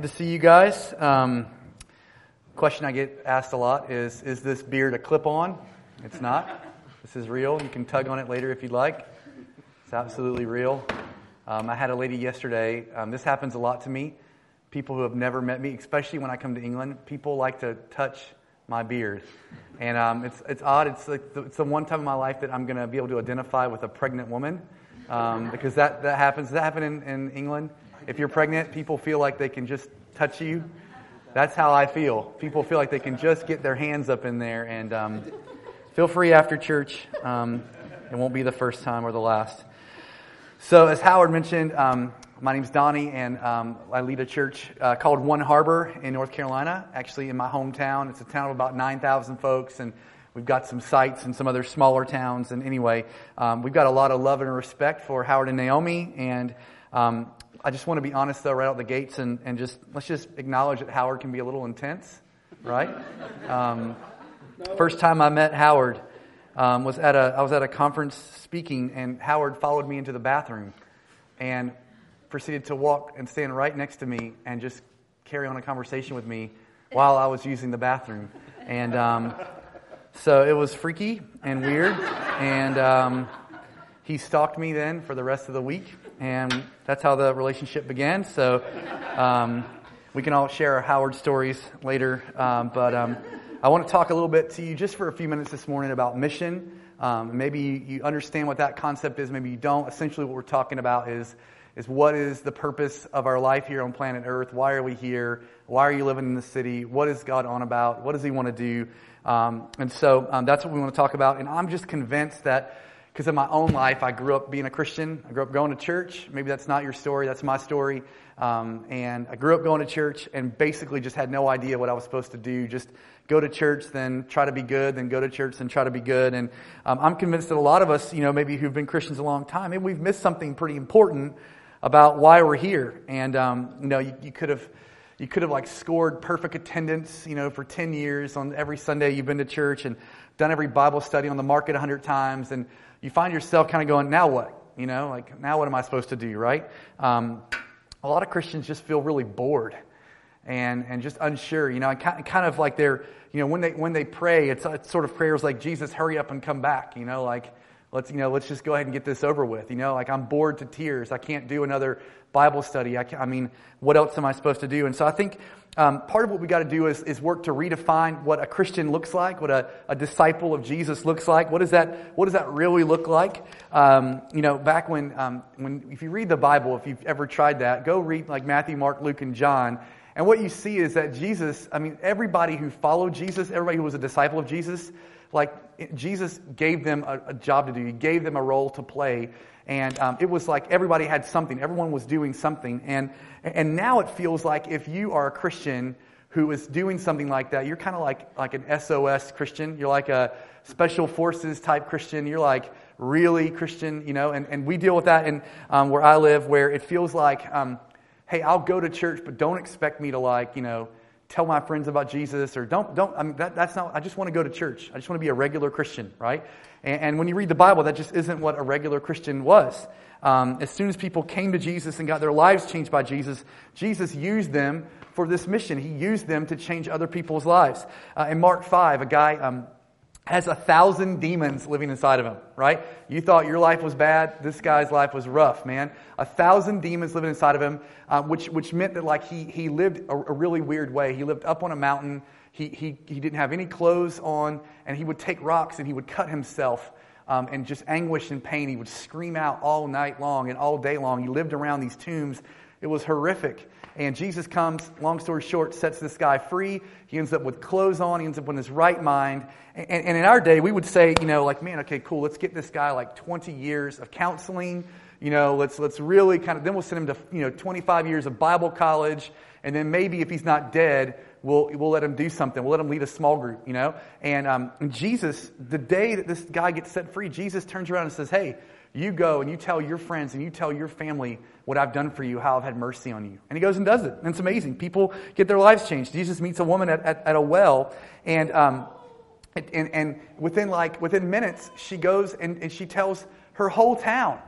Good to see you guys. Um, question I get asked a lot is Is this beard a clip on? It's not. This is real. You can tug on it later if you'd like. It's absolutely real. Um, I had a lady yesterday. Um, this happens a lot to me. People who have never met me, especially when I come to England, people like to touch my beard. And um, it's, it's odd. It's, like the, it's the one time in my life that I'm going to be able to identify with a pregnant woman um, because that, that happens. Does that happen in, in England? If you're pregnant, people feel like they can just touch you. That's how I feel. People feel like they can just get their hands up in there. And um, feel free after church. Um, it won't be the first time or the last. So, as Howard mentioned, um, my name's Donnie, and um, I lead a church uh, called One Harbor in North Carolina, actually in my hometown. It's a town of about 9,000 folks, and we've got some sites in some other smaller towns. And anyway, um, we've got a lot of love and respect for Howard and Naomi. And um, I just want to be honest, though, right out the gates, and, and just let's just acknowledge that Howard can be a little intense, right? Um, first time I met Howard um, was at a I was at a conference speaking, and Howard followed me into the bathroom, and proceeded to walk and stand right next to me and just carry on a conversation with me while I was using the bathroom, and um, so it was freaky and weird, and um, he stalked me then for the rest of the week, and that's how the relationship began. So. Um, we can all share our Howard stories later, um, but um, I want to talk a little bit to you just for a few minutes this morning about mission. Um, maybe you, understand what that concept is, maybe you don't. Essentially, what we're talking about is, is what is the purpose of our life here on planet Earth? Why are we here? Why are you living in the city? What is God on about? What does He want to do? Um, and so um, that's what we want to talk about. And I'm just convinced that because in my own life, I grew up being a Christian. I grew up going to church. Maybe that's not your story, that's my story. Um, and I grew up going to church and basically just had no idea what I was supposed to do. Just go to church, then try to be good, then go to church, then try to be good. And um, I'm convinced that a lot of us, you know, maybe who've been Christians a long time, maybe we've missed something pretty important about why we're here. And, um, you know, you, you could have you could have like scored perfect attendance, you know, for 10 years on every Sunday you've been to church and done every Bible study on the market 100 times. And you find yourself kind of going, now what? You know, like, now what am I supposed to do, right? Um, a lot of Christians just feel really bored and, and just unsure, you know, and kind of like they're, you know, when they, when they pray, it's, it's sort of prayers like, Jesus, hurry up and come back, you know, like, let's, you know, let's just go ahead and get this over with, you know, like I'm bored to tears. I can't do another Bible study. I, I mean, what else am I supposed to do? And so I think um, part of what we got to do is, is work to redefine what a Christian looks like, what a, a disciple of Jesus looks like. What does that, what does that really look like? Um, you know, back when, um, when, if you read the Bible, if you've ever tried that, go read like Matthew, Mark, Luke, and John. And what you see is that Jesus, I mean, everybody who followed Jesus, everybody who was a disciple of Jesus, like Jesus gave them a, a job to do. He gave them a role to play. And um, it was like everybody had something. Everyone was doing something. And, and now it feels like if you are a Christian who is doing something like that, you're kind of like, like an SAS Christian. You're like a special forces type Christian. You're like really Christian, you know. And, and we deal with that in um, where I live, where it feels like, um, hey, I'll go to church, but don't expect me to like, you know, tell my friends about Jesus or don't, don't, I mean, that, that's not, I just want to go to church. I just want to be a regular Christian, right? And, and when you read the Bible, that just isn't what a regular Christian was. Um, as soon as people came to Jesus and got their lives changed by Jesus, Jesus used them for this mission. He used them to change other people's lives. Uh, in Mark 5, a guy, um, has a thousand demons living inside of him, right? You thought your life was bad. This guy's life was rough, man. A thousand demons living inside of him, uh, which, which meant that like he, he lived a, a, really weird way. He lived up on a mountain. He, he, he didn't have any clothes on, and he would take rocks and he would cut himself um, and just anguish and pain. He would scream out all night long and all day long. He lived around these tombs. It was horrific. And Jesus comes, long story short, sets this guy free. He ends up with clothes on. He ends up in his right mind. And, and in our day, we would say, you know, like, man, okay, cool, let's get this guy like 20 years of counseling. You know, let's, let's really kind of, then we'll send him to, you know, 25 years of Bible college. And then maybe if he's not dead, we'll, we'll let him do something. We'll let him lead a small group, you know? And, um, and Jesus, the day that this guy gets set free, Jesus turns around and says, hey, you go and you tell your friends and you tell your family what I've done for you, how I've had mercy on you. And he goes and does it. And it's amazing. People get their lives changed. Jesus meets a woman at, at, at a well and, um, and, and within like, within minutes, she goes and, and she tells her whole town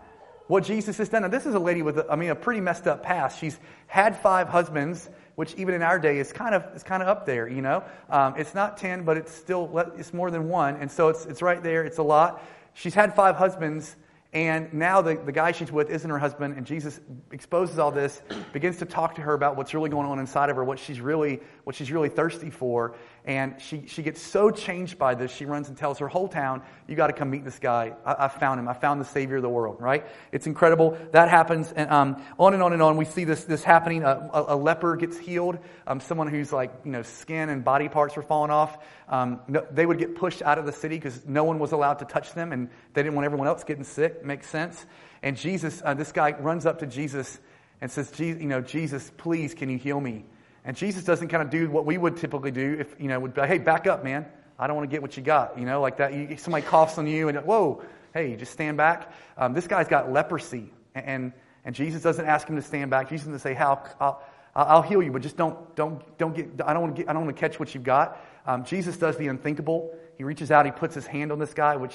what Jesus has done. Now, this is a lady with, a, I mean, a pretty messed up past. She's had five husbands which even in our day is kind of, is kind of up there, you know. Um, it's not 10, but it's still, it's more than one. And so it's, it's right there. It's a lot. She's had five husbands. And now the, the guy she's with isn't her husband, and Jesus exposes all this, begins to talk to her about what's really going on inside of her, what she's really, what she's really thirsty for. And she, she gets so changed by this, she runs and tells her whole town, You got to come meet this guy. I, I, found him. I found the Savior of the world, right? It's incredible. That happens. And um, on and on and on, we see this, this happening. A, a, a leper gets healed. Um, someone who's like, you know, skin and body parts were falling off. Um, no, they would get pushed out of the city because no one was allowed to touch them, and they didn't want everyone else getting sick. Makes sense. And Jesus, uh, this guy runs up to Jesus and says, You know, Jesus, please, can you heal me? And Jesus doesn't kind of do what we would typically do if, you know, would be like, hey, back up, man. I don't want to get what you got. You know, like that. You, somebody coughs on you and, whoa, hey, just stand back. Um, this guy's got leprosy. And, and Jesus doesn't ask him to stand back. Jesus doesn't say, how, I'll, I'll heal you, but just don't, don't, don't get, I don't want to get, I don't want to catch what you've got. Um, Jesus does the unthinkable. He reaches out, he puts his hand on this guy, which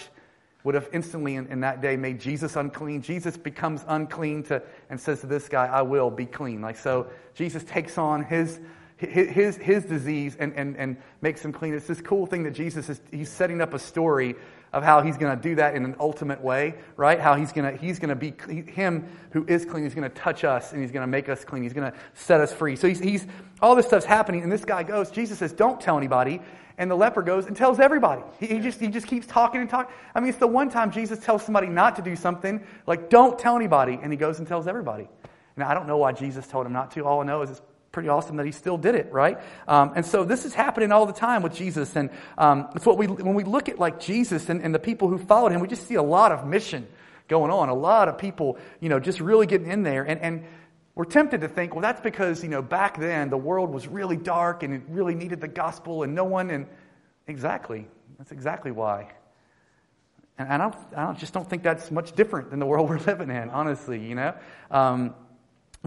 would have instantly in, in, that day made Jesus unclean. Jesus becomes unclean to, and says to this guy, I will be clean. Like so, Jesus takes on his, his, his disease and, and, and makes him clean. It's this cool thing that Jesus is, he's setting up a story of how he's going to do that in an ultimate way, right? How he's going to, he's going to be, him who is clean, he's going to touch us and he's going to make us clean. He's going to set us free. So he's, he's, all this stuff's happening and this guy goes, Jesus says, don't tell anybody. And the leper goes and tells everybody. He, he, just, he just keeps talking and talking. I mean, it's the one time Jesus tells somebody not to do something, like, don't tell anybody. And he goes and tells everybody. Now, I don't know why Jesus told him not to. All I know is it's pretty awesome that he still did it, right? Um, and so this is happening all the time with Jesus. And um, it's what we, when we look at like Jesus and, and the people who followed him, we just see a lot of mission going on. A lot of people, you know, just really getting in there. And, and we're tempted to think, well, that's because, you know, back then the world was really dark and it really needed the gospel and no one, and exactly, that's exactly why. And I don't, I don't, just don't think that's much different than the world we're living in, honestly, you know? Um,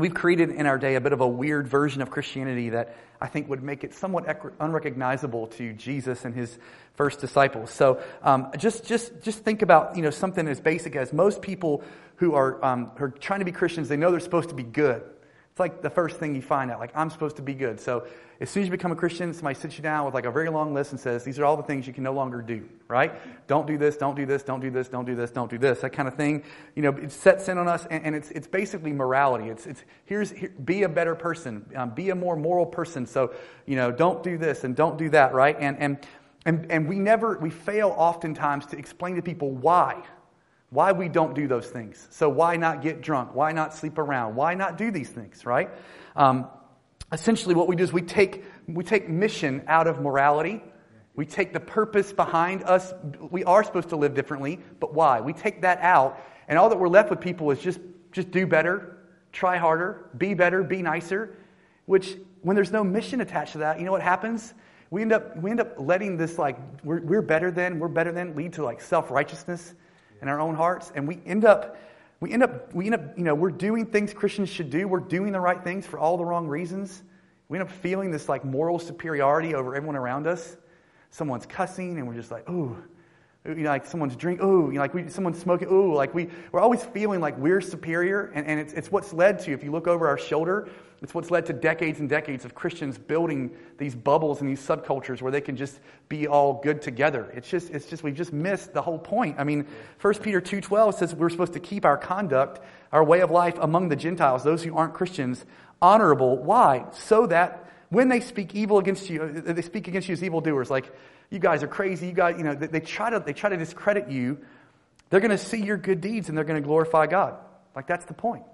we've created in our day a bit of a weird version of Christianity that I think would make it somewhat unrecognizable to Jesus and his first disciples. So um, just, just, just think about, you know, something as basic as most people who are, um, who are trying to be Christians, they know they're supposed to be good. It's like the first thing you find out, like, I'm supposed to be good. So as soon as you become a Christian, somebody sits you down with like a very long list and says, these are all the things you can no longer do, right? Don't do this, don't do this, don't do this, don't do this, don't do this, that kind of thing. You know, it sets in on us and, and it's, it's basically morality. It's, it's here's, here, be a better person, um, be a more moral person. So, you know, don't do this and don't do that, right? And, and, and, and we never, we fail oftentimes to explain to people why why we don't do those things. So, why not get drunk? Why not sleep around? Why not do these things, right? Um, essentially, what we do is we take, we take mission out of morality. We take the purpose behind us. We are supposed to live differently, but why? We take that out, and all that we're left with people is just, just do better, try harder, be better, be nicer. Which, when there's no mission attached to that, you know what happens? We end up, we end up letting this, like, we're, we're better than, we're better than, lead to like self righteousness in our own hearts, and we end up we end up we end up you know we're doing things Christians should do. We're doing the right things for all the wrong reasons. We end up feeling this like moral superiority over everyone around us. Someone's cussing, and we're just like, ooh. You know, like someone's drink, ooh, you know, like we, someone's smoking, ooh, like we, we're always feeling like we're superior, and, and it's, it's what's led to, if you look over our shoulder, it's what's led to decades and decades of Christians building these bubbles and these subcultures where they can just be all good together. It's just, it's just, we've just missed the whole point. I mean, 1 Peter 2.12 says we're supposed to keep our conduct, our way of life among the Gentiles, those who aren't Christians, honorable. Why? So that when they speak evil against you, uh, they speak against you as evildoers, like, you guys are crazy, you guys, you know, they, they try to, they try to discredit you They're going to see your good deeds and they're going to glorify God. Like that's the point.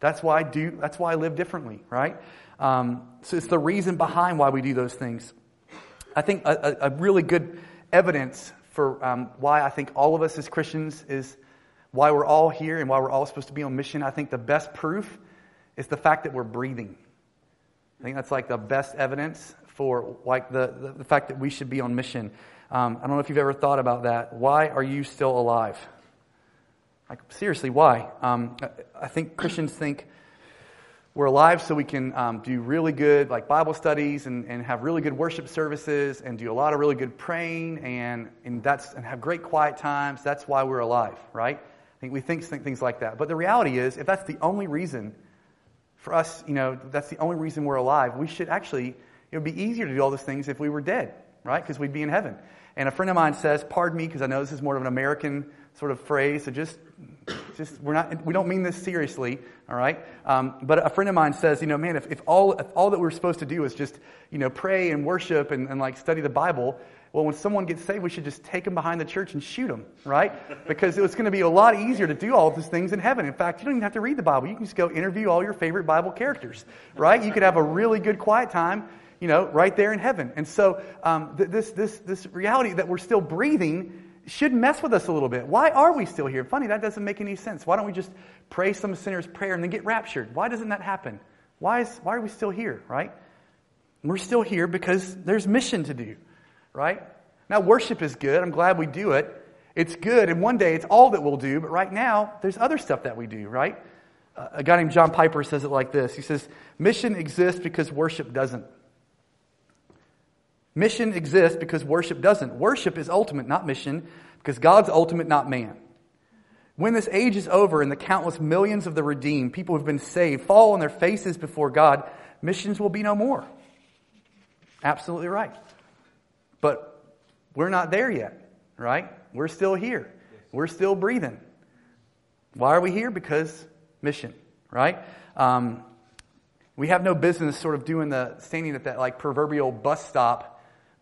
That's why I do. That's why I live differently, right? Um, so it's the reason behind why we do those things. I think a, a really good evidence for um, why I think all of us as Christians is why we're all here and why we're all supposed to be on mission. I think the best proof is the fact that we're breathing. I think that's like the best evidence for like the, the, the fact that we should be on mission. Um, I don't know if you've ever thought about that. Why are you still alive? Like, seriously, why? Um, I think Christians think we're alive so we can um, do really good, like Bible studies and, and have really good worship services and do a lot of really good praying and, and, that's, and have great quiet times. That's why we're alive, right? I think we think, think things like that. But the reality is, if that's the only reason for us, you know, that's the only reason we're alive, we should actually, it would be easier to do all those things if we were dead, right? Because we'd be in heaven. And a friend of mine says, pardon me, because I know this is more of an American sort of phrase, so just, just we're not, we don't mean this seriously, all right? Um, but a friend of mine says, you know, man, if, if, all, if all that we're supposed to do is just, you know, pray and worship and, and like study the Bible, well, when someone gets saved, we should just take them behind the church and shoot them, right? Because it's going to be a lot easier to do all of these things in heaven. In fact, you don't even have to read the Bible. You can just go interview all your favorite Bible characters, right? You could have a really good quiet time, you know, right there in heaven. And so um, th- this, this, this reality that we're still breathing should mess with us a little bit. Why are we still here? Funny, that doesn't make any sense. Why don't we just pray some sinner's prayer and then get raptured? Why doesn't that happen? Why, is, why are we still here, right? We're still here because there's mission to do, right? Now, worship is good. I'm glad we do it. It's good, and one day it's all that we'll do, but right now, there's other stuff that we do, right? A guy named John Piper says it like this He says, Mission exists because worship doesn't. Mission exists because worship doesn't. Worship is ultimate, not mission, because God's ultimate, not man. When this age is over and the countless millions of the redeemed, people who have been saved, fall on their faces before God, missions will be no more. Absolutely right. But we're not there yet, right? We're still here. We're still breathing. Why are we here? Because mission, right? Um, we have no business sort of doing the standing at that like proverbial bus stop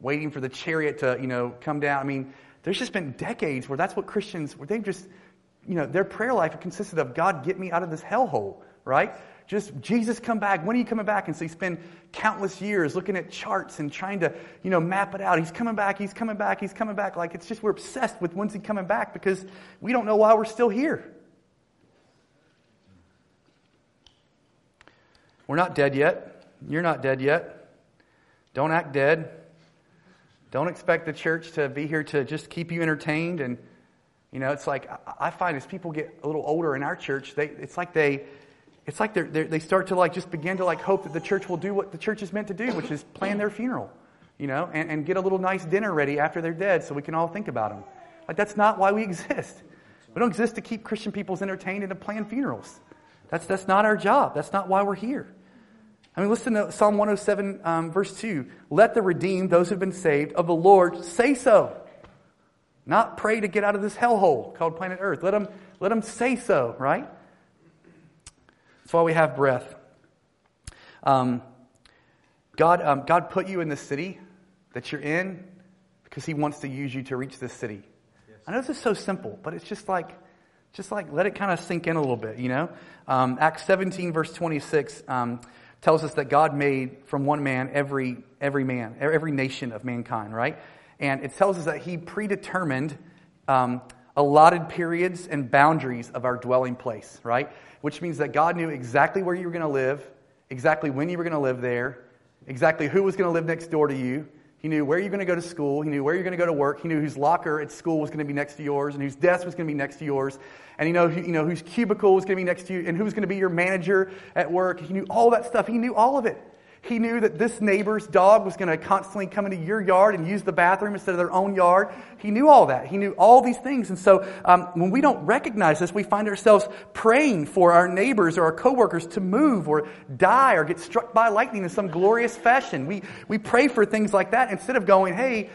waiting for the chariot to, you know, come down. I mean, there's just been decades where that's what Christians, where they've just, you know, their prayer life consisted of God, get me out of this hellhole, right? Just Jesus, come back. When are you coming back? And so you spend countless years looking at charts and trying to, you know, map it out. He's coming back. He's coming back. He's coming back. Like it's just we're obsessed with when's he coming back because we don't know why we're still here. We're not dead yet. You're not dead yet. Don't act dead. Don't expect the church to be here to just keep you entertained. And, you know, it's like, I find as people get a little older in our church, they, it's like they, it's like they're, they're, they start to like just begin to like hope that the church will do what the church is meant to do, which is plan their funeral, you know, and, and get a little nice dinner ready after they're dead so we can all think about them. Like, that's not why we exist. We don't exist to keep Christian peoples entertained and to plan funerals. That's, that's not our job. That's not why we're here. I mean, listen to Psalm 107, um, verse 2. Let the redeemed, those who've been saved, of the Lord say so. Not pray to get out of this hellhole called planet Earth. Let them, let them say so, right? That's why we have breath. Um, God, um, God put you in the city that you're in because He wants to use you to reach this city. Yes. I know this is so simple, but it's just like, just like let it kind of sink in a little bit, you know? Um, Acts 17, verse 26. Tells us that God made from one man every, every man, every nation of mankind, right? And it tells us that He predetermined um, allotted periods and boundaries of our dwelling place, right? Which means that God knew exactly where you were going to live, exactly when you were going to live there, exactly who was going to live next door to you, he knew where you're going to go to school. He knew where you're going to go to work. He knew whose locker at school was going to be next to yours and whose desk was going to be next to yours. And he knew, you know whose cubicle was going to be next to you and who was going to be your manager at work. He knew all that stuff. He knew all of it. He knew that this neighbor's dog was going to constantly come into your yard and use the bathroom instead of their own yard. He knew all that. He knew all these things. And so um, when we don't recognize this, we find ourselves praying for our neighbors or our coworkers to move or die or get struck by lightning in some glorious fashion. We, we pray for things like that instead of going, hey,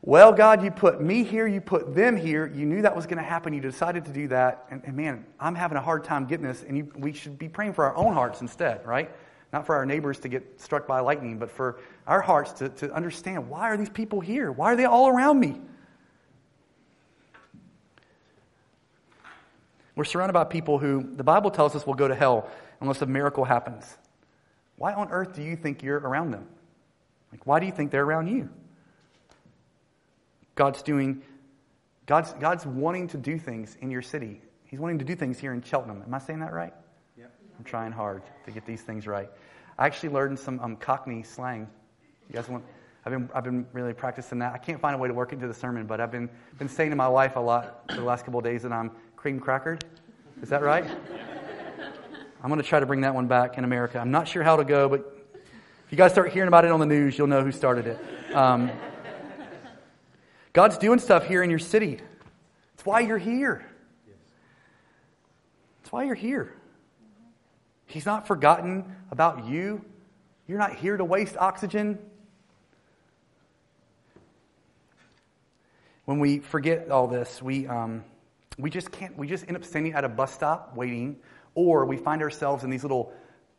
well, God, you put me here, you put them here. You knew that was going to happen. You decided to do that. And, and man, I'm having a hard time getting this. And you, we should be praying for our own hearts instead, right? Not for our neighbors to get struck by lightning, but for our hearts to, to understand why are these people here? Why are they all around me? We're surrounded by people who the Bible tells us will go to hell unless a miracle happens. Why on earth do you think you're around them? Like, why do you think they're around you? God's doing, God's, God's wanting to do things in your city. He's wanting to do things here in Cheltenham. Am I saying that right? I'm trying hard to get these things right. I actually learned some um, Cockney slang. You guys want? I've been, I've been really practicing that. I can't find a way to work into the sermon, but I've been, been saying to my wife a lot for the last couple of days that I'm cream crackered. Is that right? I'm going to try to bring that one back in America. I'm not sure how to go, but if you guys start hearing about it on the news, you'll know who started it. Um, God's doing stuff here in your city. It's why you're here. It's why you're here. He's not forgotten about you. You're not here to waste oxygen. When we forget all this, we, um, we just can't, we just end up standing at a bus stop waiting, or we find ourselves in these little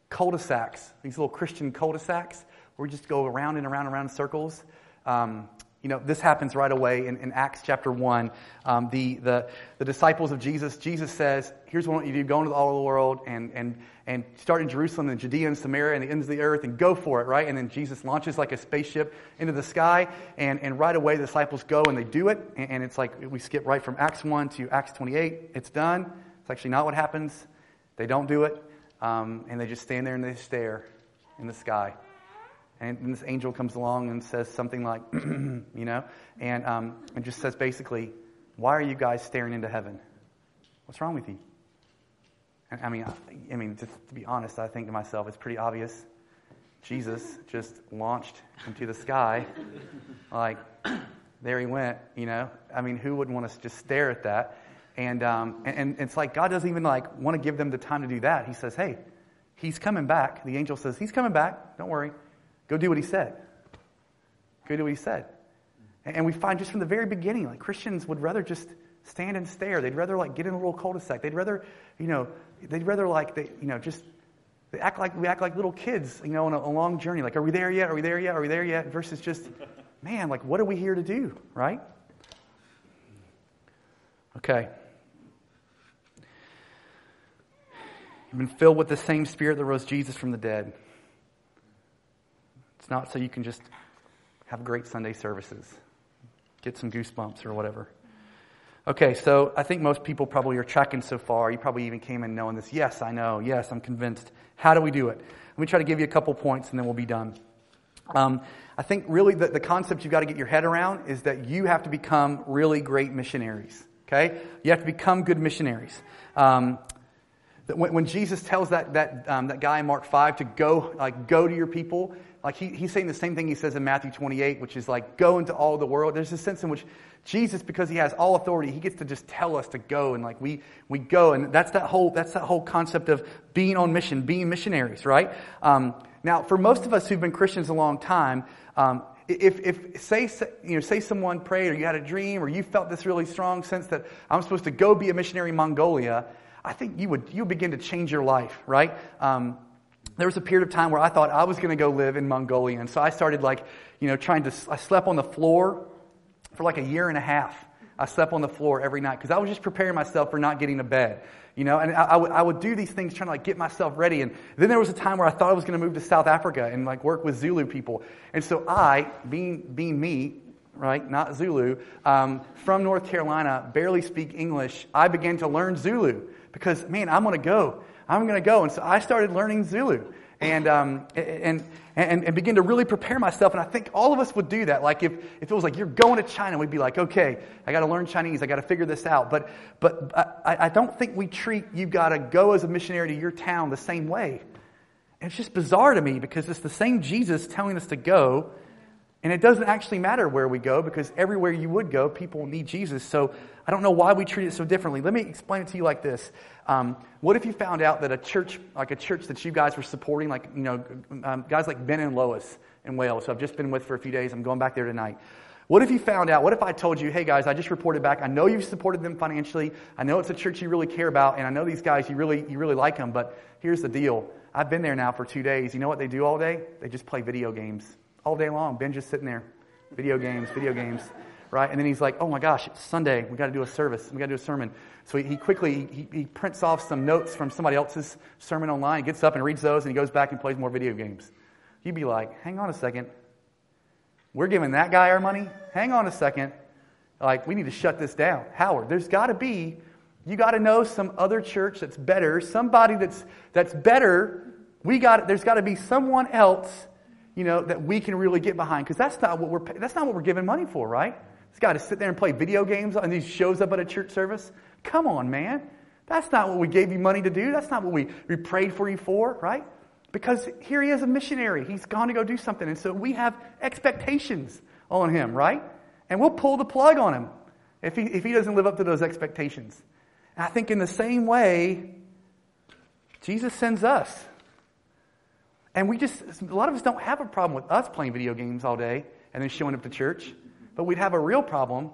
cul-de-sacs, these little Christian cul-de-sacs, where we just go around and around and around in circles. Um, you know, this happens right away in, in Acts chapter 1. Um, the, the, the disciples of Jesus, Jesus says, here's what I want you to do, go into all the world and, and, and start in Jerusalem and Judea and Samaria and the ends of the earth and go for it, right? And then Jesus launches like a spaceship into the sky and, and right away the disciples go and they do it. And, and it's like we skip right from Acts 1 to Acts 28. It's done. It's actually not what happens. They don't do it. Um, and they just stand there and they stare in the sky. And this angel comes along and says something like, you know, and, um, and just says basically, why are you guys staring into heaven? What's wrong with you? And, I mean, I, I mean, just to be honest, I think to myself, it's pretty obvious. Jesus just launched into the sky, like there he went. You know, I mean, who wouldn't want to just stare at that? And, um, and, and it's like God doesn't even like want to give them the time to do that. He says, "Hey, he's coming back." The angel says, "He's coming back. Don't worry." Go do what he said. Go do what he said. And we find just from the very beginning, like Christians would rather just stand and stare. They'd rather like get in a little cul-de-sac. They'd rather, you know, they'd rather like they, you know, just they act like we act like little kids, you know, on a, a long journey. Like, are we there yet? Are we there yet? Are we there yet? Versus just, man, like, what are we here to do, right? Okay. You've been filled with the same spirit that rose Jesus from the dead. It's not so you can just have great Sunday services, get some goosebumps or whatever. Okay, so I think most people probably are tracking so far. You probably even came in knowing this. Yes, I know. Yes, I'm convinced. How do we do it? Let me try to give you a couple points and then we'll be done. Um, I think really the, the concept you've got to get your head around is that you have to become really great missionaries. Okay? You have to become good missionaries. Um, when, when, Jesus tells that, that, um, that guy in Mark 5 to go, like, go to your people, like he, he's saying the same thing he says in Matthew 28, which is like, go into all the world. There's a sense in which Jesus, because he has all authority, he gets to just tell us to go and like we, we go. And that's that whole, that's that whole concept of being on mission, being missionaries, right? Um, now, for most of us who've been Christians a long time, um, if, if say, you know, say someone prayed or you had a dream or you felt this really strong sense that I'm supposed to go be a missionary in Mongolia, I think you would, you begin to change your life, right? Um, there was a period of time where I thought I was going to go live in Mongolia. And so I started like, you know, trying to, I slept on the floor for like a year and a half. I slept on the floor every night because I was just preparing myself for not getting to bed, you know, and I, I, would, would do these things trying to like get myself ready. And then there was a time where I thought I was going to move to South Africa and like work with Zulu people. And so I, being, being me, right, not Zulu, um, from North Carolina, barely speak English, I began to learn Zulu because, man, I'm going to go. I'm going to go. And so I started learning Zulu and, um, and, and, and begin to really prepare myself. And I think all of us would do that. Like if, if it was like you're going to China, we'd be like, okay, I got to learn Chinese. I got to figure this out. But, but I, I don't think we treat you got to go as a missionary to your town the same way. And it's just bizarre to me because it's the same Jesus telling us to go and it doesn't actually matter where we go because everywhere you would go, people need Jesus. So I don't know why we treat it so differently. Let me explain it to you like this. Um, what if you found out that a church, like a church that you guys were supporting, like, you know, um, guys like Ben and Lois in Wales, who I've just been with for a few days, I'm going back there tonight. What if you found out, what if I told you, hey guys, I just reported back, I know you've supported them financially, I know it's a church you really care about, and I know these guys, you really, you really like them, but here's the deal. I've been there now for two days. You know what they do all day? They just play video games all day long. Ben just sitting there, video games, video games. right? And then he's like, oh my gosh, it's Sunday. We got to do a service. We got to do a sermon. So he, quickly he, he, prints off some notes from somebody else's sermon online, gets up and reads those, and he goes back and plays more video games. You'd be like, hang on a second. We're giving that guy our money? Hang on a second. Like, we need to shut this down. Howard, there's got to be, you got to know some other church that's better, somebody that's, that's better. We got, there's got to be someone else you know, that we can really get behind. Because that's not what we're that's not what we're giving money for, right? This guy to sit there and play video games and he shows up at a church service. Come on, man. That's not what we gave you money to do. That's not what we, we prayed for you for, right? Because here he is a missionary. He's gone to go do something. And so we have expectations on him, right? And we'll pull the plug on him if he, if he doesn't live up to those expectations. And I think in the same way, Jesus sends us. And we just, a lot of us don't have a problem with us playing video games all day and then showing up to church, but we'd have a real problem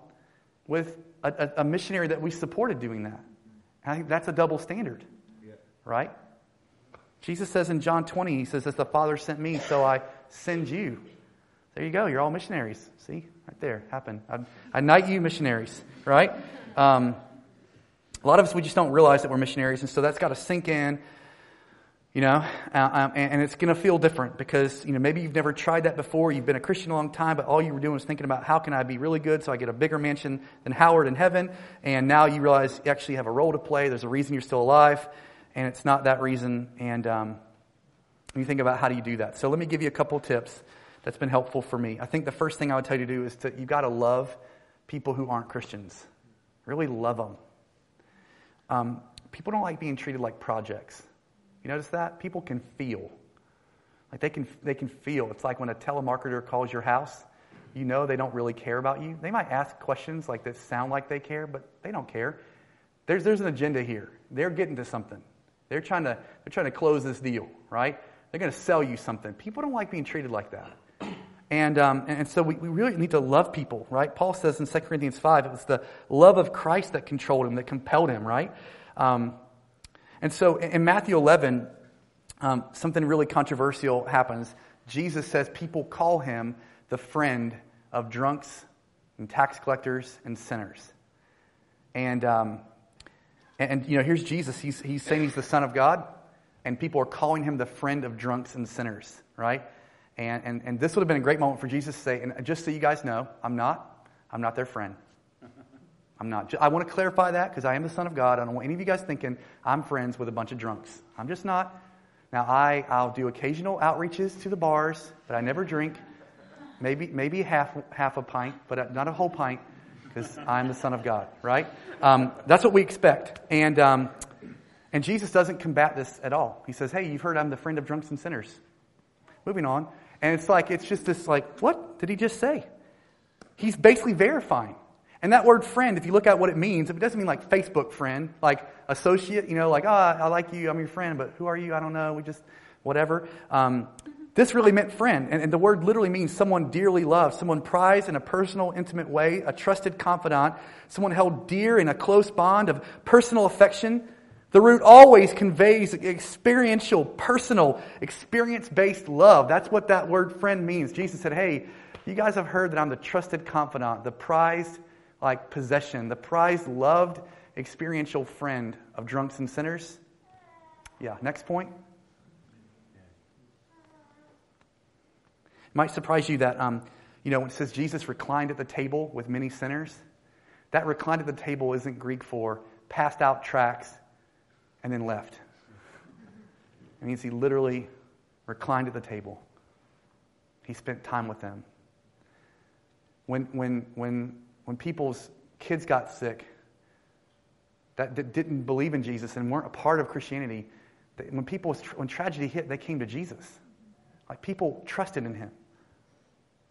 with a, a, a missionary that we supported doing that. And I think that's a double standard, yeah. right? Jesus says in John 20, he says, As the Father sent me, so I send you. There you go. You're all missionaries. See? Right there. Happen. I, I knight you missionaries, right? Um, a lot of us, we just don't realize that we're missionaries, and so that's got to sink in you know, uh, um, and, it's going to feel different because, you know, maybe you've never tried that before. You've been a Christian a long time, but all you were doing was thinking about how can I be really good so I get a bigger mansion than Howard in heaven. And now you realize you actually have a role to play. There's a reason you're still alive, and it's not that reason. And um, you think about how do you do that. So let me give you a couple tips that's been helpful for me. I think the first thing I would tell you to do is to, you've got to love people who aren't Christians. Really love them. Um, people don't like being treated like projects. You notice that? People can feel. Like they can, they can feel. It's like when a telemarketer calls your house, you know they don't really care about you. They might ask questions like that sound like they care, but they don't care. There's, there's an agenda here. They're getting to something. They're trying to, they're trying to close this deal, right? They're going to sell you something. People don't like being treated like that. And, um, and so we, we really need to love people, right? Paul says in 2 Corinthians 5, it was the love of Christ that controlled him, that compelled him, right? Um, and so in Matthew 11, um, something really controversial happens. Jesus says people call him the friend of drunks and tax collectors and sinners. And, um, and, you know, here's Jesus. He's, he's saying he's the Son of God, and people are calling him the friend of drunks and sinners, right? And, and, and this would have been a great moment for Jesus to say, and just so you guys know, I'm not, I'm not their friend. I'm not. I want to clarify that because I am the Son of God. I don't want any of you guys thinking I'm friends with a bunch of drunks. I'm just not. Now, I, I'll do occasional outreaches to the bars, but I never drink. Maybe, maybe half, half a pint, but not a whole pint because I'm the Son of God, right? Um, that's what we expect. And, um, and Jesus doesn't combat this at all. He says, hey, you've heard I'm the friend of drunks and sinners. Moving on. And it's like, it's just this, like, what did he just say? He's basically verifying. And that word friend, if you look at what it means, it doesn't mean like Facebook friend, like associate, you know, like, oh, I like you, I'm your friend, but who are you? I don't know. We just, whatever. Um, this really meant friend. And, and, the word literally means someone dearly loved, someone prized in a personal, intimate way, a trusted confidant, someone held dear in a close bond of personal affection. The root always conveys experiential, personal, experience based love. That's what that word friend means. Jesus said, Hey, you guys have heard that I'm the trusted confidant, the prized, like possession, the prized, loved, experiential friend of drunks and sinners. Yeah, next point. It might surprise you that, um, you know, when it says Jesus reclined at the table with many sinners, that reclined at the table isn't Greek for passed out tracts and then left. It means he literally reclined at the table. He spent time with them. When, when, when when people's kids got sick that, that didn't believe in Jesus and weren't a part of Christianity, when people, when tragedy hit, they came to Jesus. Like people trusted in him.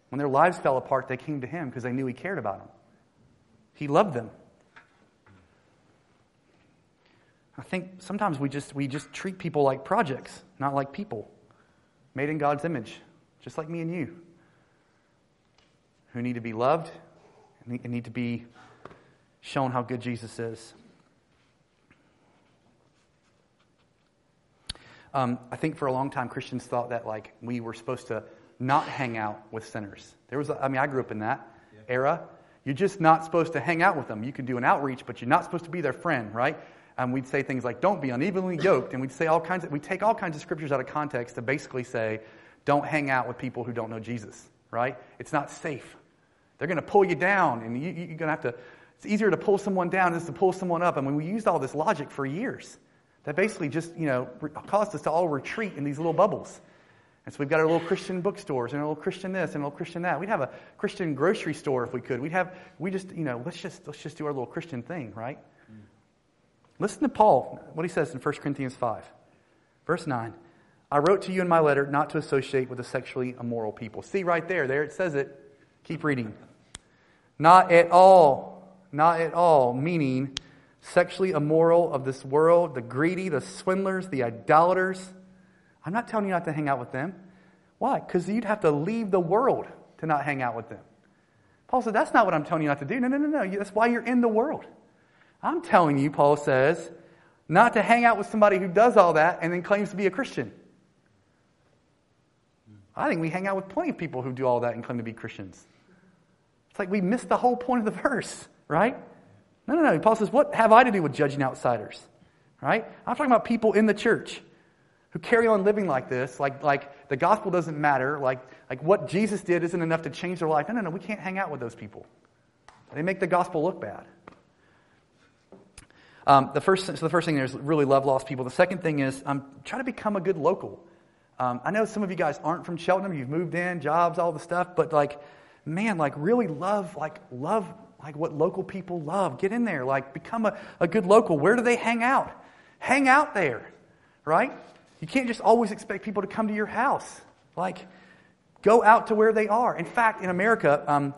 When their lives fell apart, they came to him because they knew he cared about them. He loved them. I think sometimes we just, we just treat people like projects, not like people, made in God's image, just like me and you, who need to be loved and need to be shown how good Jesus is. Um, I think for a long time Christians thought that like we were supposed to not hang out with sinners. There was, I mean, I grew up in that yeah. era. You're just not supposed to hang out with them. You can do an outreach, but you're not supposed to be their friend, right? And we'd say things like, don't be unevenly yoked. And we'd say all kinds of, we take all kinds of scriptures out of context to basically say, don't hang out with people who don't know Jesus, right? It's not safe. They're going to pull you down, and you, are going to have to, it's easier to pull someone down than to pull someone up. I mean, we used all this logic for years that basically just, you know, caused us to all retreat in these little bubbles. And so we've got our little Christian bookstores and our little Christian this and a little Christian that. We'd have a Christian grocery store if we could. We'd have, we just, you know, let's just, let's just do our little Christian thing, right? Mm. Listen to Paul, what he says in 1 Corinthians 5, verse 9. I wrote to you in my letter not to associate with the sexually immoral people. See right there, there it says it. Keep reading. Not at all, not at all, meaning sexually immoral of this world, the greedy, the swindlers, the idolaters I'm not telling you not to hang out with them. Why? Because you'd have to leave the world to not hang out with them. Paul said, That's not what I'm telling you not to do. No, no, no, no. That's why you're in the world. I'm telling you, Paul says, not to hang out with somebody who does all that and then claims to be a Christian. I think we hang out with plenty of people who do all that and claim to be Christians. It's like we missed the whole point of the verse, right? No, no, no. Paul says, What have I to do with judging outsiders? Right? I'm talking about people in the church who carry on living like this, like, like the gospel doesn't matter, like, like what Jesus did isn't enough to change their life. No, no, no, we can't hang out with those people. They make the gospel look bad. Um, the first, so the first thing is really love lost people. The second thing is um, try to become a good local. Um, I know some of you guys aren't from Cheltenham. You've moved in, jobs, all the stuff, but like, man, like really love, like love, like what local people love. Get in there, like become a, a good local. Where do they hang out? Hang out there, right? You can't just always expect people to come to your house. Like, go out to where they are. In fact, in America, um,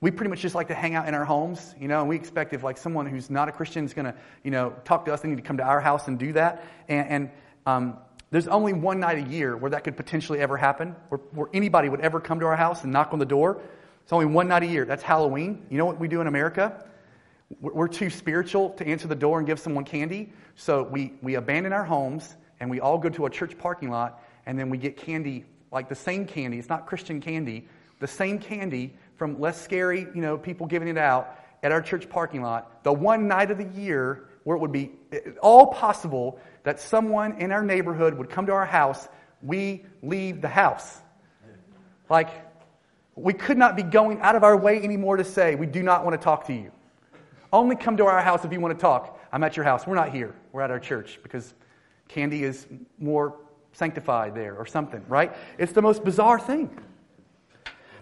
we pretty much just like to hang out in our homes, you know, and we expect if like someone who's not a Christian is going to, you know, talk to us, they need to come to our house and do that. And, and um, there's only one night a year where that could potentially ever happen, where, where anybody would ever come to our house and knock on the door. It's only one night a year. That's Halloween. You know what we do in America? We're too spiritual to answer the door and give someone candy, so we, we abandon our homes and we all go to a church parking lot and then we get candy, like the same candy. It's not Christian candy, the same candy from less scary, you know, people giving it out at our church parking lot. The one night of the year where it would be eh, all possible that someone in our neighborhood would come to our house, we leave the house. Like, we could not be going out of our way anymore to say, we do not want to talk to you. Only come to our house if you want to talk. I'm at your house. We're not here. We're at our church because Candy is more sanctified there or something, right? It's the most bizarre thing.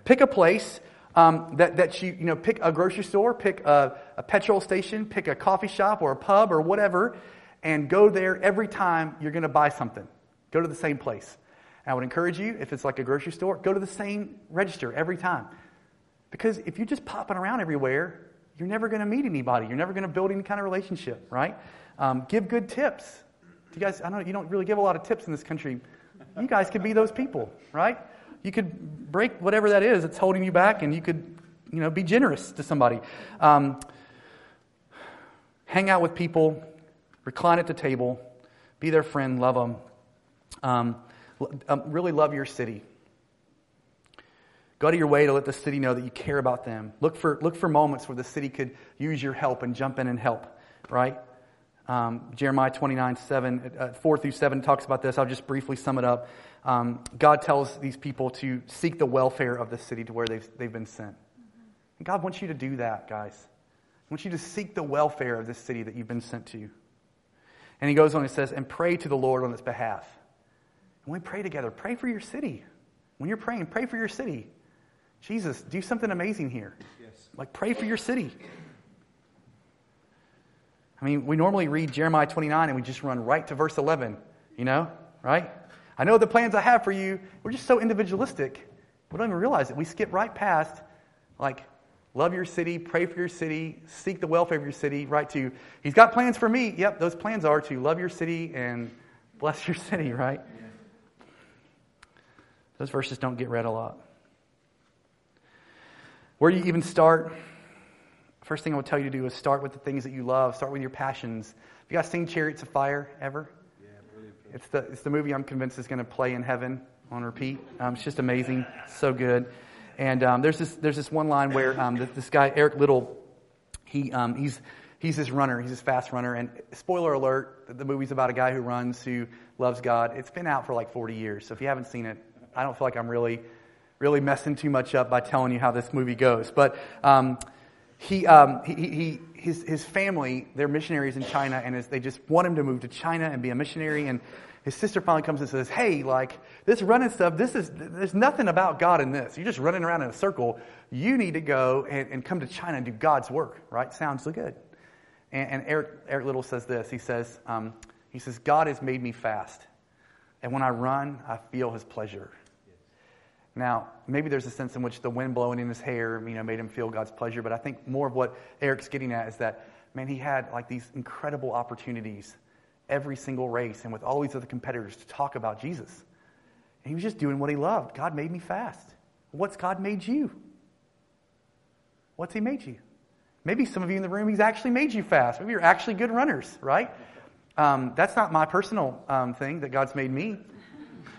Pick a place um, that, that you, you know, pick a grocery store, pick a, a petrol station, pick a coffee shop or a pub or whatever, and go there every time you're going to buy something. Go to the same place. I would encourage you, if it's like a grocery store, go to the same register every time. Because if you're just popping around everywhere, you're never going to meet anybody. You're never going to build any kind of relationship, right? Um, give good tips. You guys, I know you don't really give a lot of tips in this country. You guys could be those people, right? You could break whatever that is that's holding you back, and you could, you know, be generous to somebody. Um, hang out with people, recline at the table, be their friend, love them. Um, um, really love your city. Go to your way to let the city know that you care about them. Look for, look for moments where the city could use your help and jump in and help, right? Um, Jeremiah 29, 7, uh, 4 through 7 talks about this. I'll just briefly sum it up. Um, God tells these people to seek the welfare of the city to where they've, they've been sent. And God wants you to do that, guys. He wants you to seek the welfare of this city that you've been sent to. And he goes on and says, and pray to the Lord on its behalf. And we pray together. Pray for your city. When you're praying, pray for your city. Jesus, do something amazing here. Yes. Like, pray for your city. I mean, we normally read Jeremiah 29 and we just run right to verse 11, you know, right? I know the plans I have for you. We're just so individualistic. We don't even realize it. We skip right past, like, love your city, pray for your city, seek the welfare of your city, right to, He's got plans for me. Yep, those plans are to love your city and bless your city, right? Yeah. Those verses don't get read a lot. Where do you even start? First thing I would tell you to do is start with the things that you love. Start with your passions. Have you guys seen Chariots of Fire ever? Yeah, brilliant. It's the, it's the movie I'm convinced is going to play in heaven on repeat. Um, it's just amazing. So good. And um, there's this there's this one line where um, this, this, guy Eric Liddell, he um, he's he's this runner, he's this fast runner. And spoiler alert, the movie's about a guy who runs who loves God. It's been out for like 40 years, so if you haven't seen it, I don't feel like I'm really really messing too much up by telling you how this movie goes. But um, he, um, he, he, his, his family, they're missionaries in China, and they just want him to move to China and be a missionary. And his sister finally comes and says, Hey, like, this running stuff, this is, there's nothing about God in this. You're just running around in a circle. You need to go and, and come to China and do God's work, right? Sounds so good. And, and Eric, Eric Liddell says this. He says, um, he says, God has made me fast. And when I run, I feel his pleasure. Now, maybe there's a sense in which the wind blowing in his hair, you know, made him feel God's pleasure, but I think more of what Eric's getting at is that, man, he had like these incredible opportunities every single race and with all these other competitors to talk about Jesus. And he was just doing what he loved. God made me fast. What's God made you? What's he made you? Maybe some of you in the room, he's actually made you fast. Maybe you're actually good runners, right? Um, that's not my personal um, thing that God's made me.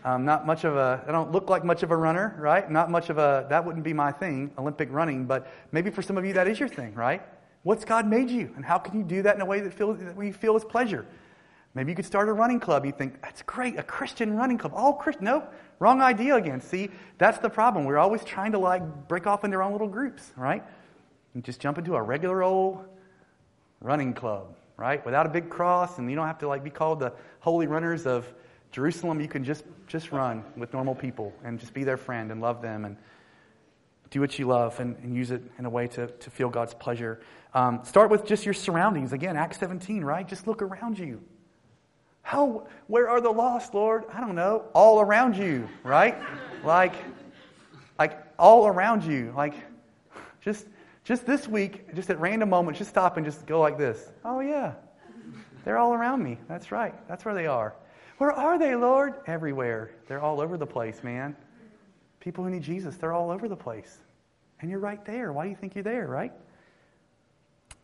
Um, not much of a, I don't look like much of a runner, right? Not much of a, that wouldn't be my thing, Olympic running, but maybe for some of you that is your thing, right? What's God made you? And how can you do that in a way that, feels, that you feel is pleasure? Maybe you could start a running club. You think, that's great, a Christian running club. All Christian. Nope, wrong idea again. See, that's the problem. We're always trying to like break off into our own little groups, right? And just jump into a regular old running club, right? Without a big cross, and you don't have to like be called the holy runners of Jerusalem, you can just, just run with normal people and just be their friend and love them and do what you love and, and use it in a way to, to feel God's pleasure. Um, start with just your surroundings. Again, Acts 17, right? Just look around you. How, where are the lost, Lord? I don't know. All around you, right? like, like all around you. Like, just, just this week, just at random moments, just stop and just go like this. Oh, yeah. They're all around me. That's right. That's where they are. Where are they, Lord? Everywhere. They're all over the place, man. People who need Jesus, they're all over the place. And you're right there. Why do you think you're there, right?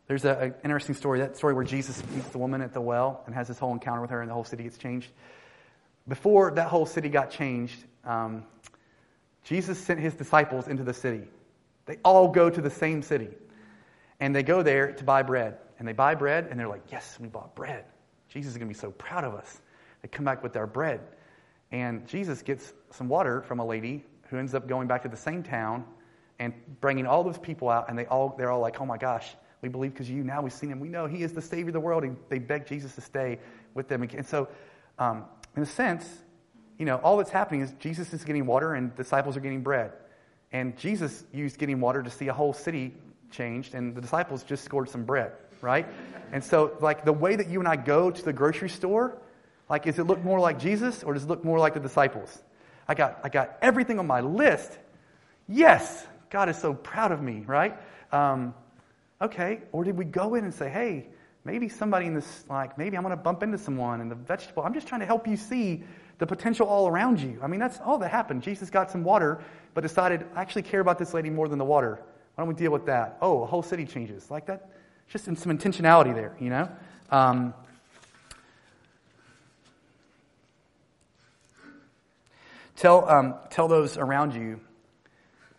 There's an interesting story, that story where Jesus meets the woman at the well and has this whole encounter with her, and the whole city gets changed. Before that whole city got changed, um, Jesus sent his disciples into the city. They all go to the same city. And they go there to buy bread. And they buy bread, and they're like, Yes, we bought bread. Jesus is going to be so proud of us. They come back with their bread. And Jesus gets some water from a lady who ends up going back to the same town and bringing all those people out. And they all, they're all like, oh my gosh, we believe because you, now we've seen him. We know he is the Savior of the world. And they beg Jesus to stay with them. And so, um, in a sense, you know, all that's happening is Jesus is getting water and disciples are getting bread. And Jesus used getting water to see a whole city changed, and the disciples just scored some bread, right? And so, like, the way that you and I go to the grocery store like, does it look more like Jesus or does it look more like the disciples? I got, I got everything on my list. Yes, God is so proud of me, right? Um, okay, or did we go in and say, hey, maybe somebody in this, like, maybe I'm going to bump into someone in the vegetable. I'm just trying to help you see the potential all around you. I mean, that's all that happened. Jesus got some water, but decided, I actually care about this lady more than the water. Why don't we deal with that? Oh, a whole city changes. Like that, just in some intentionality there, you know? Um, Tell, um, tell those around you.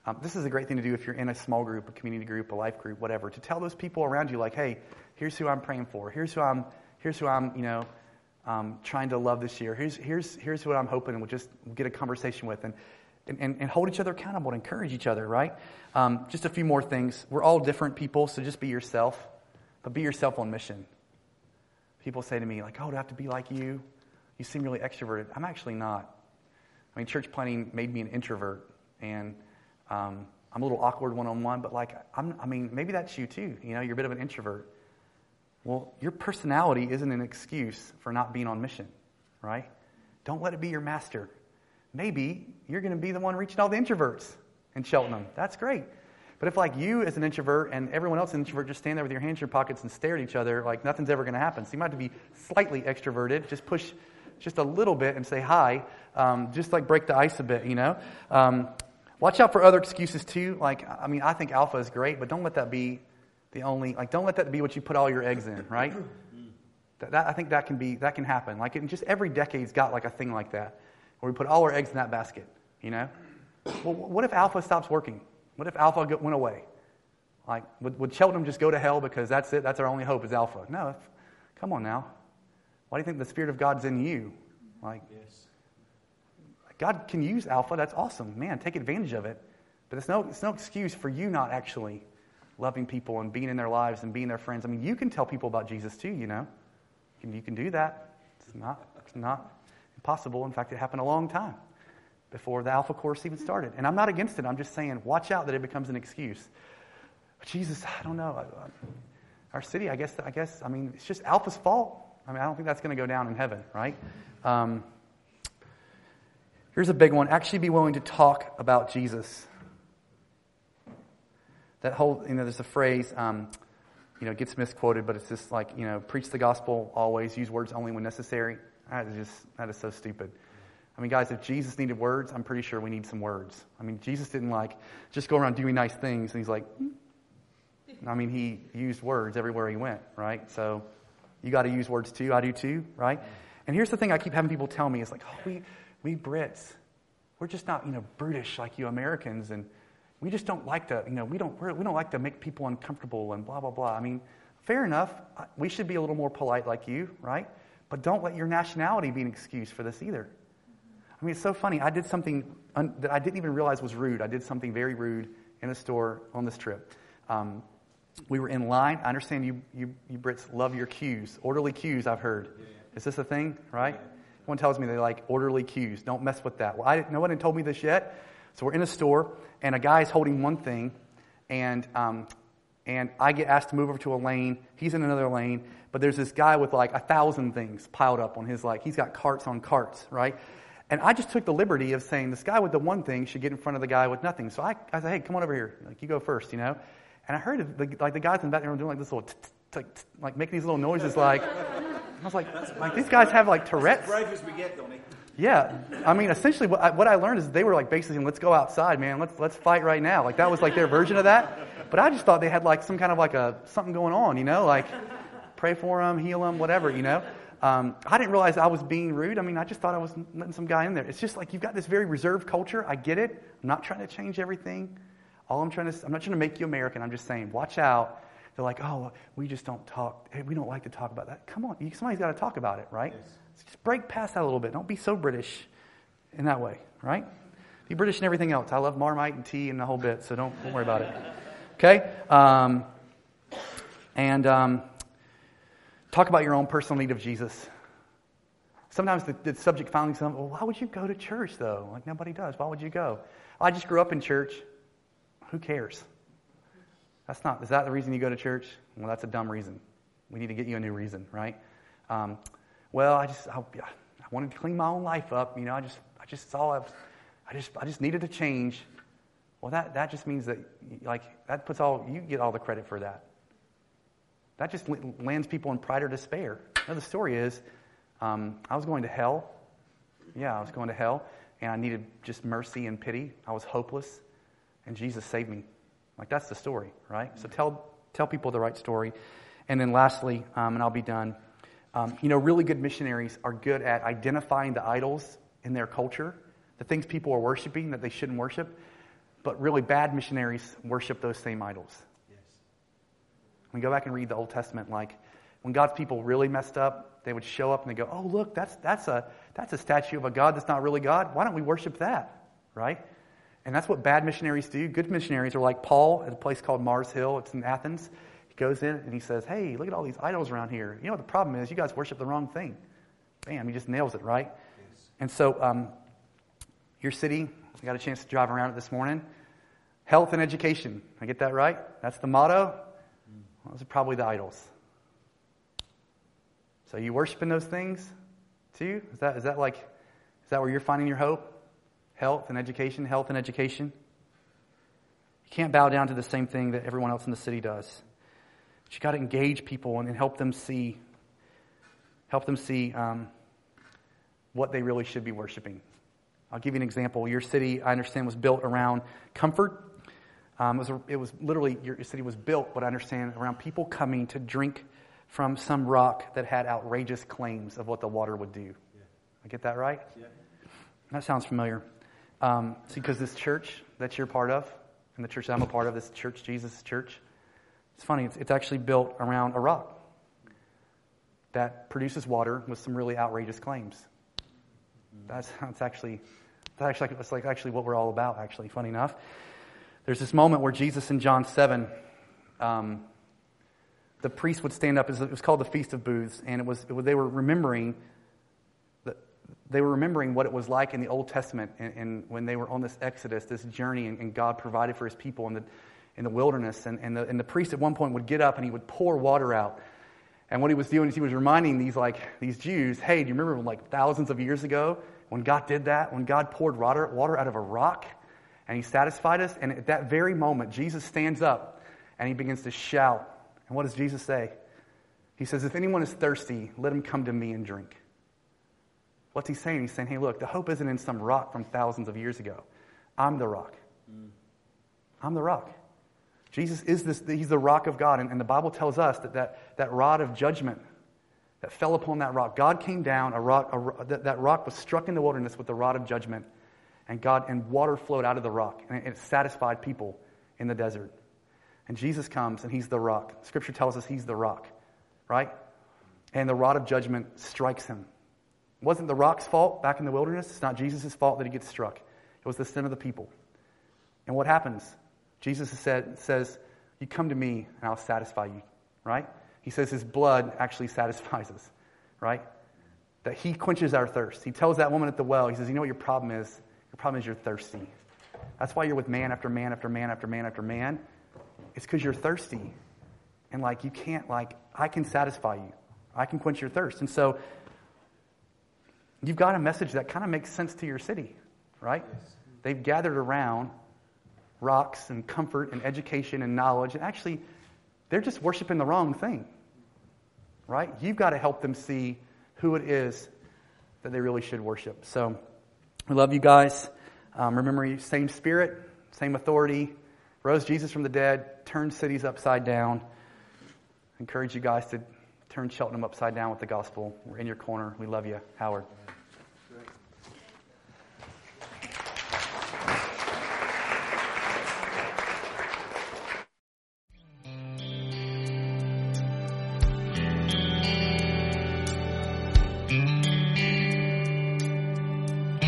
Um, this is a great thing to do if you're in a small group, a community group, a life group, whatever. To tell those people around you, like, hey, here's who I'm praying for. Here's who I'm. Here's who I'm. You know, um, trying to love this year. Here's here's here's what I'm hoping we'll just get a conversation with and. And, and, hold each other accountable and encourage each other, right? Um, just a few more things. We're all different people, so just be yourself, but be yourself on mission. People say to me, like, oh, do I have to be like you? You seem really extroverted. I'm actually not. I mean, church planting made me an introvert, and um, I'm a little awkward one on one, but like, I'm, I mean, maybe that's you too. You know, you're a bit of an introvert. Well, your personality isn't an excuse for not being on mission, right? Don't let it be your master. Maybe you're going to be the one reaching all the introverts in Cheltenham. That's great. But if, like, you as an introvert and everyone else an introvert just stand there with your hands in your pockets and stare at each other, like, nothing's ever going to happen. So you might have to be slightly extroverted. Just push just a little bit and say hi, um, just like break the ice a bit, you know? Um, watch out for other excuses too. Like, I mean, I think alpha is great, but don't let that be the only, like, don't let that be what you put all your eggs in, right? that, that, I think that can be, that can happen. Like, just every decade's got like a thing like that where we put all our eggs in that basket, you know? Well, what if alpha stops working? What if Alpha went away? Like, would, would Cheltenham just go to hell because that's it? That's our only hope is Alpha? No. Come on now. Why do you think the Spirit of God's in you? Like, yes. God can use Alpha. That's awesome. Man, take advantage of it. But it's no, it's no excuse for you not actually loving people and being in their lives and being their friends. I mean, you can tell people about Jesus too, you know. You can, you can do that. It's not, it's not impossible. In fact, it happened a long time before the Alpha course even started. And I'm not against it. I'm just saying, watch out that it becomes an excuse. But Jesus, I don't know. Our city, I guess, I guess, I mean, it's just Alpha's fault. I mean, I don't think that's going to go down in heaven, right? Um, here's a big one. Actually, be willing to talk about Jesus that whole, you know, there's a phrase, um, you know, gets misquoted, but it's just like, you know, preach the gospel always, use words only when necessary. That is just, that is so stupid. I mean, guys, if Jesus needed words, I'm pretty sure we need some words. I mean, Jesus didn't like just go around doing nice things, and he's like, hmm. I mean, he used words everywhere he went, right? So you got to use words too. I do too, right? And here's the thing I keep having people tell me: it's like, oh, we, we Brits, we're just not, you know, brutish like you Americans, and we just don't like to, you know, we don't, we don't like to make people uncomfortable and blah, blah, blah. I mean, fair enough. We should be a little more polite like you, right? But don't let your nationality be an excuse for this either. I mean, it's so funny. I did something un- that I didn't even realize was rude. I did something very rude in a store on this trip. Um, we were in line. I understand you, you, you Brits love your queues. Orderly queues, I've heard. Yeah. Is this a thing, right? Everyone tells me they like orderly queues. Don't mess with that. Well, I, no one had told me this yet. So we're in a store, and a guy's holding one thing, and um, and I get asked to move over to a lane. He's in another lane, but there's this guy with like a thousand things piled up on his like he's got carts on carts, right? And I just took the liberty of saying this guy with the one thing should get in front of the guy with nothing. So I, I said, hey, come on over here. Like you go first, you know. And I heard the, like the guys in the back there doing like this little like making these little noises like I was like, like these guys have like Tourette's. Brave as we get, Donnie. Yeah, I mean, essentially, what I, what I learned is they were like basically, saying, let's go outside, man. Let's let's fight right now. Like that was like their version of that. But I just thought they had like some kind of like a something going on, you know, like pray for them, heal them, whatever, you know. Um, I didn't realize I was being rude. I mean, I just thought I was letting some guy in there. It's just like you've got this very reserved culture. I get it. I'm not trying to change everything. All I'm trying to, I'm not trying to make you American. I'm just saying, watch out. They're like, oh, we just don't talk. Hey, we don't like to talk about that. Come on, somebody's got to talk about it, right? Yes. Just break past that a little bit. Don't be so British in that way, right? Be British and everything else. I love Marmite and tea and the whole bit, so don't, don't worry about it. Okay? Um, and um, talk about your own personal need of Jesus. Sometimes the, the subject finally comes, well, why would you go to church, though? Like, nobody does. Why would you go? I just grew up in church. Who cares? That's not, is that the reason you go to church? Well, that's a dumb reason. We need to get you a new reason, right? Um, well, I just, I, I wanted to clean my own life up. You know, I just, I just saw, I, I just, I just needed to change. Well, that, that just means that, like, that puts all, you get all the credit for that. That just lands people in pride or despair. You the story is, um, I was going to hell. Yeah, I was going to hell, and I needed just mercy and pity. I was hopeless, and Jesus saved me. Like, that's the story, right? So tell, tell people the right story. And then lastly, um, and I'll be done, um, you know, really good missionaries are good at identifying the idols in their culture, the things people are worshiping that they shouldn't worship. But really bad missionaries worship those same idols. Yes. When we go back and read the Old Testament, like when God's people really messed up, they would show up and they go, "Oh, look, that's that's a that's a statue of a God that's not really God. Why don't we worship that?" Right? And that's what bad missionaries do. Good missionaries are like Paul at a place called Mars Hill. It's in Athens He goes in and he says, Hey, look at all these idols around here. You know what the problem is? You guys worship the wrong thing. Bam, he just nails it, right? Yes. And so, um, your city, I got a chance to drive around it this morning. Health and education. I get that right? That's the motto. Well, those are probably the idols. So, you worshiping those things too? Is that, is that like, is that where you're finding your hope? Health and education, health and education. You can't bow down to the same thing that everyone else in the city does. But you got to engage people and, and, help them see, help them see um, what they really should be worshiping. I'll give you an example. Your city, I understand, was built around comfort. Um, it, was, it, was, literally, your city was built, what I understand, around people coming to drink from some rock that had outrageous claims of what the water would do. Yeah. I get that right? Yeah. That sounds familiar. Um, see, because this church that you're part of, and the church that I'm a part of, this church, Jesus Church. It's funny, it's, it's actually built around a rock that produces water with some really outrageous claims. That's, that's actually that's actually that's like actually what we're all about. Actually, funny enough, there's this moment where Jesus in John seven, um, the priest would stand up. It was called the Feast of Booths, and it was, it was they were remembering they were remembering what it was like in the Old Testament, and, and when they were on this exodus, this journey, and, and, God provided for His people in the in the wilderness, and, and the, and the priest at one point would get up and he would pour water out and what he was doing is he was reminding these like these Jews, hey, do you remember like thousands of years ago when God did that? When God poured water, water out of a rock and he satisfied us? And at that very moment, Jesus stands up and he begins to shout. And what does Jesus say? He says, If anyone is thirsty, let him come to me and drink. What's he saying? He's saying, Hey, look, the hope isn't in some rock from thousands of years ago. I'm the rock. I'm the rock. Jesus is this, he's the rock of God. And, and the Bible tells us that, that that rod of judgment that fell upon that rock, God came down, a rock, a, that, that rock was struck in the wilderness with the rod of judgment. And God, and water flowed out of the rock. And it, it satisfied people in the desert. And Jesus comes and he's the rock. Scripture tells us he's the rock, right? And the rod of judgment strikes him. It wasn't the rock's fault back in the wilderness. It's not Jesus' fault that he gets struck. It was the sin of the people. And what happens? Jesus said, says, You come to me and I'll satisfy you, right? He says his blood actually satisfies us, right? That he quenches our thirst. He tells that woman at the well, he says, You know what your problem is? Your problem is you're thirsty. That's why you're with man after man after man after man after man. It's because you're thirsty. And like, you can't, like, I can satisfy you, I can quench your thirst. And so, you've got a message that kind of makes sense to your city, right? They've gathered around rocks and comfort and education and knowledge. And actually, they're just worshiping the wrong thing, right? You've got to help them see who it is that they really should worship. So we love you guys. Um, remember, same spirit, same authority, rose Jesus from the dead, turned cities upside down. encourage you guys to turn Cheltenham upside down with the gospel. We're in your corner. We love you. Howard.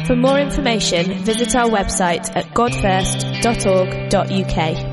For more information, visit our website at godfirst.org.uk.